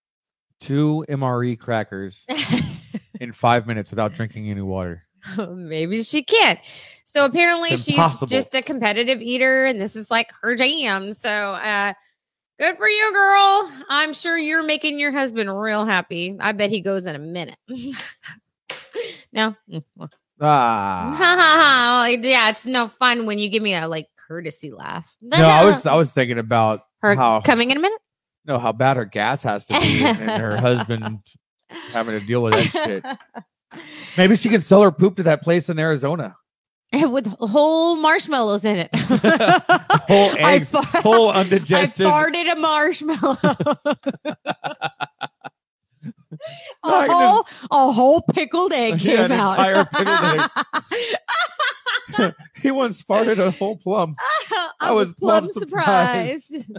two MRE crackers in five minutes without drinking any water. Maybe she can't. So apparently she's just a competitive eater and this is like her jam. So uh good for you, girl. I'm sure you're making your husband real happy. I bet he goes in a minute. no. Ah. Yeah, it's no fun when you give me a like courtesy laugh. no, I was I was thinking about her how coming in a minute. no how bad her gas has to be and her husband having to deal with that shit. Maybe she can sell her poop to that place in Arizona. With whole marshmallows in it. Whole I eggs, far- whole I farted a marshmallow. I a whole, a whole pickled egg Yeah, came out. entire pickled he once farted a whole plum. I was was plum plum surprised.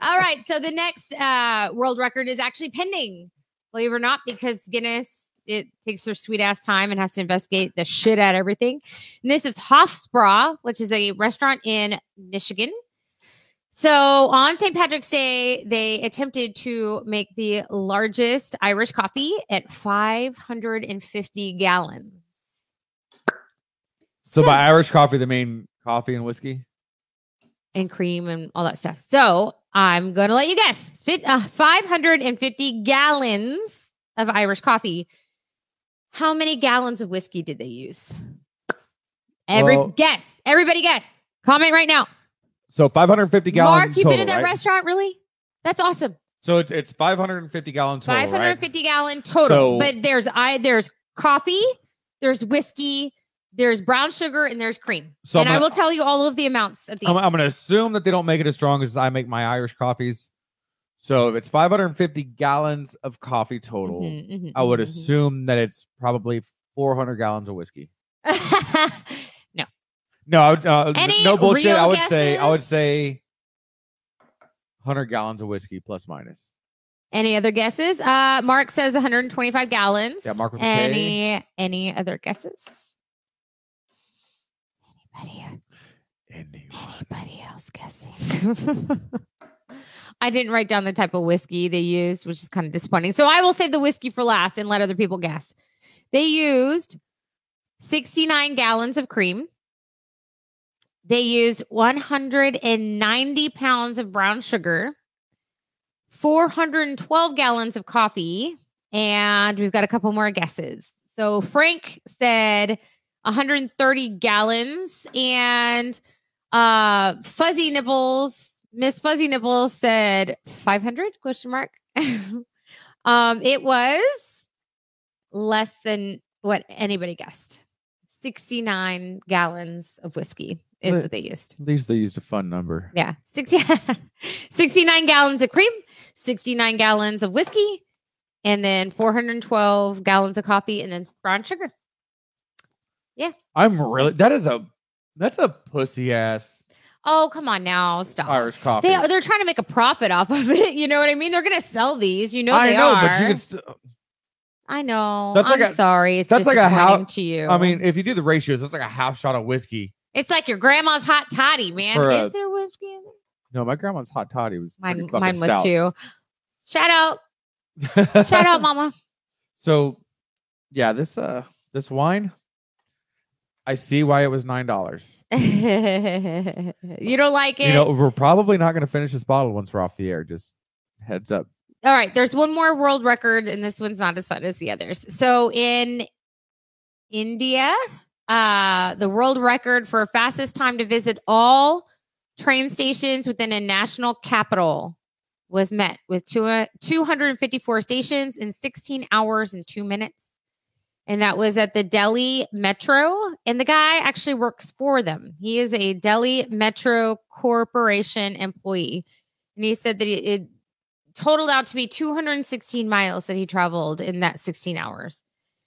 All right, so the next uh, world record is actually pending, believe it or not, because Guinness it takes their sweet ass time and has to investigate the shit out of everything. And this is Hofstra, which is a restaurant in Michigan. So on St. Patrick's Day, they attempted to make the largest Irish coffee at 550 gallons. So by Irish coffee, they mean coffee and whiskey. and cream and all that stuff. So I'm going to let you guess. Fit, uh, 550 gallons of Irish coffee. How many gallons of whiskey did they use? Every Well- guess. Everybody guess. Comment right now. So 550 gallons. Mark, you been total, in that right? restaurant? Really? That's awesome. So it's it's 550 gallons total, right? 550 gallon total. So- but there's I there's coffee, there's whiskey, there's brown sugar, and there's cream. So and I'm I will tell you all of the amounts at the I'm, end. I'm going to assume that they don't make it as strong as I make my Irish coffees. So if it's 550 gallons of coffee total, Mhm, mhm, I would mhm, assume that it's probably 400 gallons of whiskey. no. No, I would, uh, Any no bullshit. I would say I would say 100 gallons of whiskey plus minus. Any other guesses? Uh, Mark says 125 gallons. Yeah, Mark with a K. any any other guesses? Anybody? Anybody else guessing? I didn't write down the type of whiskey they used, which is kind of disappointing. So I will save the whiskey for last and let other people guess. They used 69 gallons of cream. They used 190 pounds of brown sugar, 412 gallons of coffee, and we've got a couple more guesses. So Frank said 130 gallons, and uh, Fuzzy Nibbles, Miss Fuzzy Nibbles said 500 question mark. um, it was less than what anybody guessed. 69 gallons of whiskey is But- what they used. At least they used a fun number. Yeah. 60, 69 gallons of cream, 69 gallons of whiskey, and then 412 gallons of coffee, and then brown sugar. Yeah. I'm really that is a that's a pussy ass Oh, come on now. Stop. Irish coffee. They, they're trying to make a profit off of it. You know what I mean? They're going to sell these. You know I they know, are. but you can. St- I know. That's I'm like a- sorry. It's that's like a disappointing to you. I mean, if you do the ratios, that's like a half shot of whiskey. it's like your grandma's hot toddy, man. For Is a- there whiskey in there? No, my grandma's hot toddy was Mine, mine was stout. too. Shout out. Shout out, mama. So, yeah, this uh this wine, I see why it was nine dollars. you don't like it? You know, we're probably not going to finish this bottle once we're off the air. Just heads up. All right, there's one more world record, and this one's not as fun as the others. So in India, uh, the world record for fastest time to visit all train stations within a national capital was met with two, uh, 254 stations in 16 hours and two minutes. And that was at the Delhi Metro. And the guy actually works for them. He is a Delhi Metro Corporation employee. And he said that it, it totaled out to be 216 miles that he traveled in that 16 hours.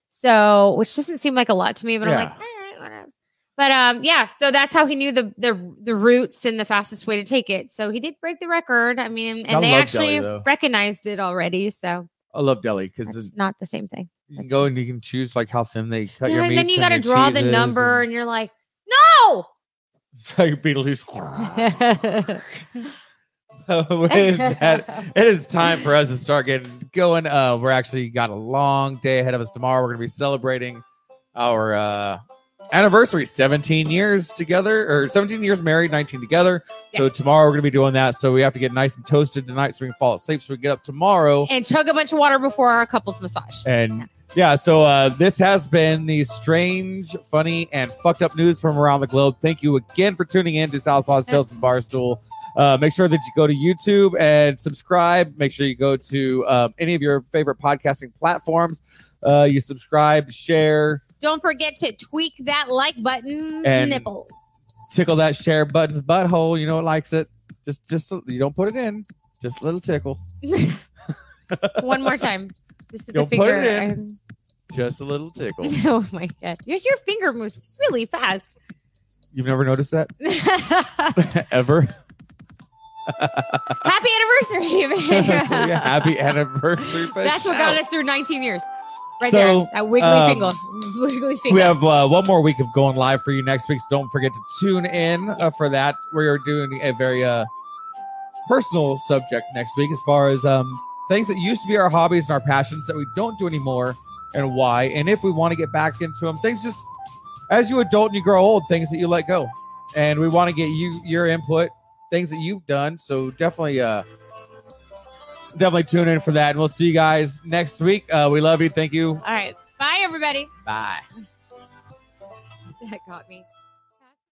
So, which doesn't seem like a lot to me, but I'm like, all right, whatever. But um, yeah, so that's how he knew the the the routes and the fastest way to take it. So he did break the record. I mean, and I they actually Delhi, recognized it already. So I love Delhi because it's not the same thing. You can go and you can choose like how thin they cut Yeah, your and then you got to draw the number, and- and you're like, no. It's like Beetlejuice. That, it is time for us to start getting going. Uh, we're actually got a long day ahead of us tomorrow. We're going to be celebrating our uh, anniversary 17 years together, or 17 years married, 19 together. So tomorrow we're going to be doing that. So we have to get nice and toasted tonight so we can fall asleep so we get up tomorrow. and chug a bunch of water before our couples massage. And yeah, so uh, this has been the strange, funny, and fucked up news from around the globe. Thank you again for tuning in to Southpaw Tales and Barstool. Uh, make sure that you go to YouTube and subscribe. Make sure you go to um, any of your favorite podcasting platforms. Uh, you subscribe, share, Don't forget to tweak that like button And- nipple. tickle that share button's butthole. You know it likes it. Just, just you don't put it in. Just a little tickle. One more time. Just the You'll put finger. it in. I'm- Just a little tickle. oh my god, your, your finger moves really fast. You've never noticed that Ever? Happy anniversary! Yeah, happy anniversary. That's what got us through 19 years. Right So, there, that wiggly um, finger, wiggly finger. We have uh, one more week of going live for you next week, so don't forget to tune in uh, for that. We are doing a very uh, personal subject next week as far as um, things that used to be our hobbies and our passions that we don't do anymore and why. And if we want to get back into them, things just as you adult and you grow old, things that you let go. And we want to get you your input, things that you've done. So definitely, uh, definitely tune in for that. And we'll see you guys next week. Uh, we love you. Thank you. All right, bye everybody. Bye. That got me.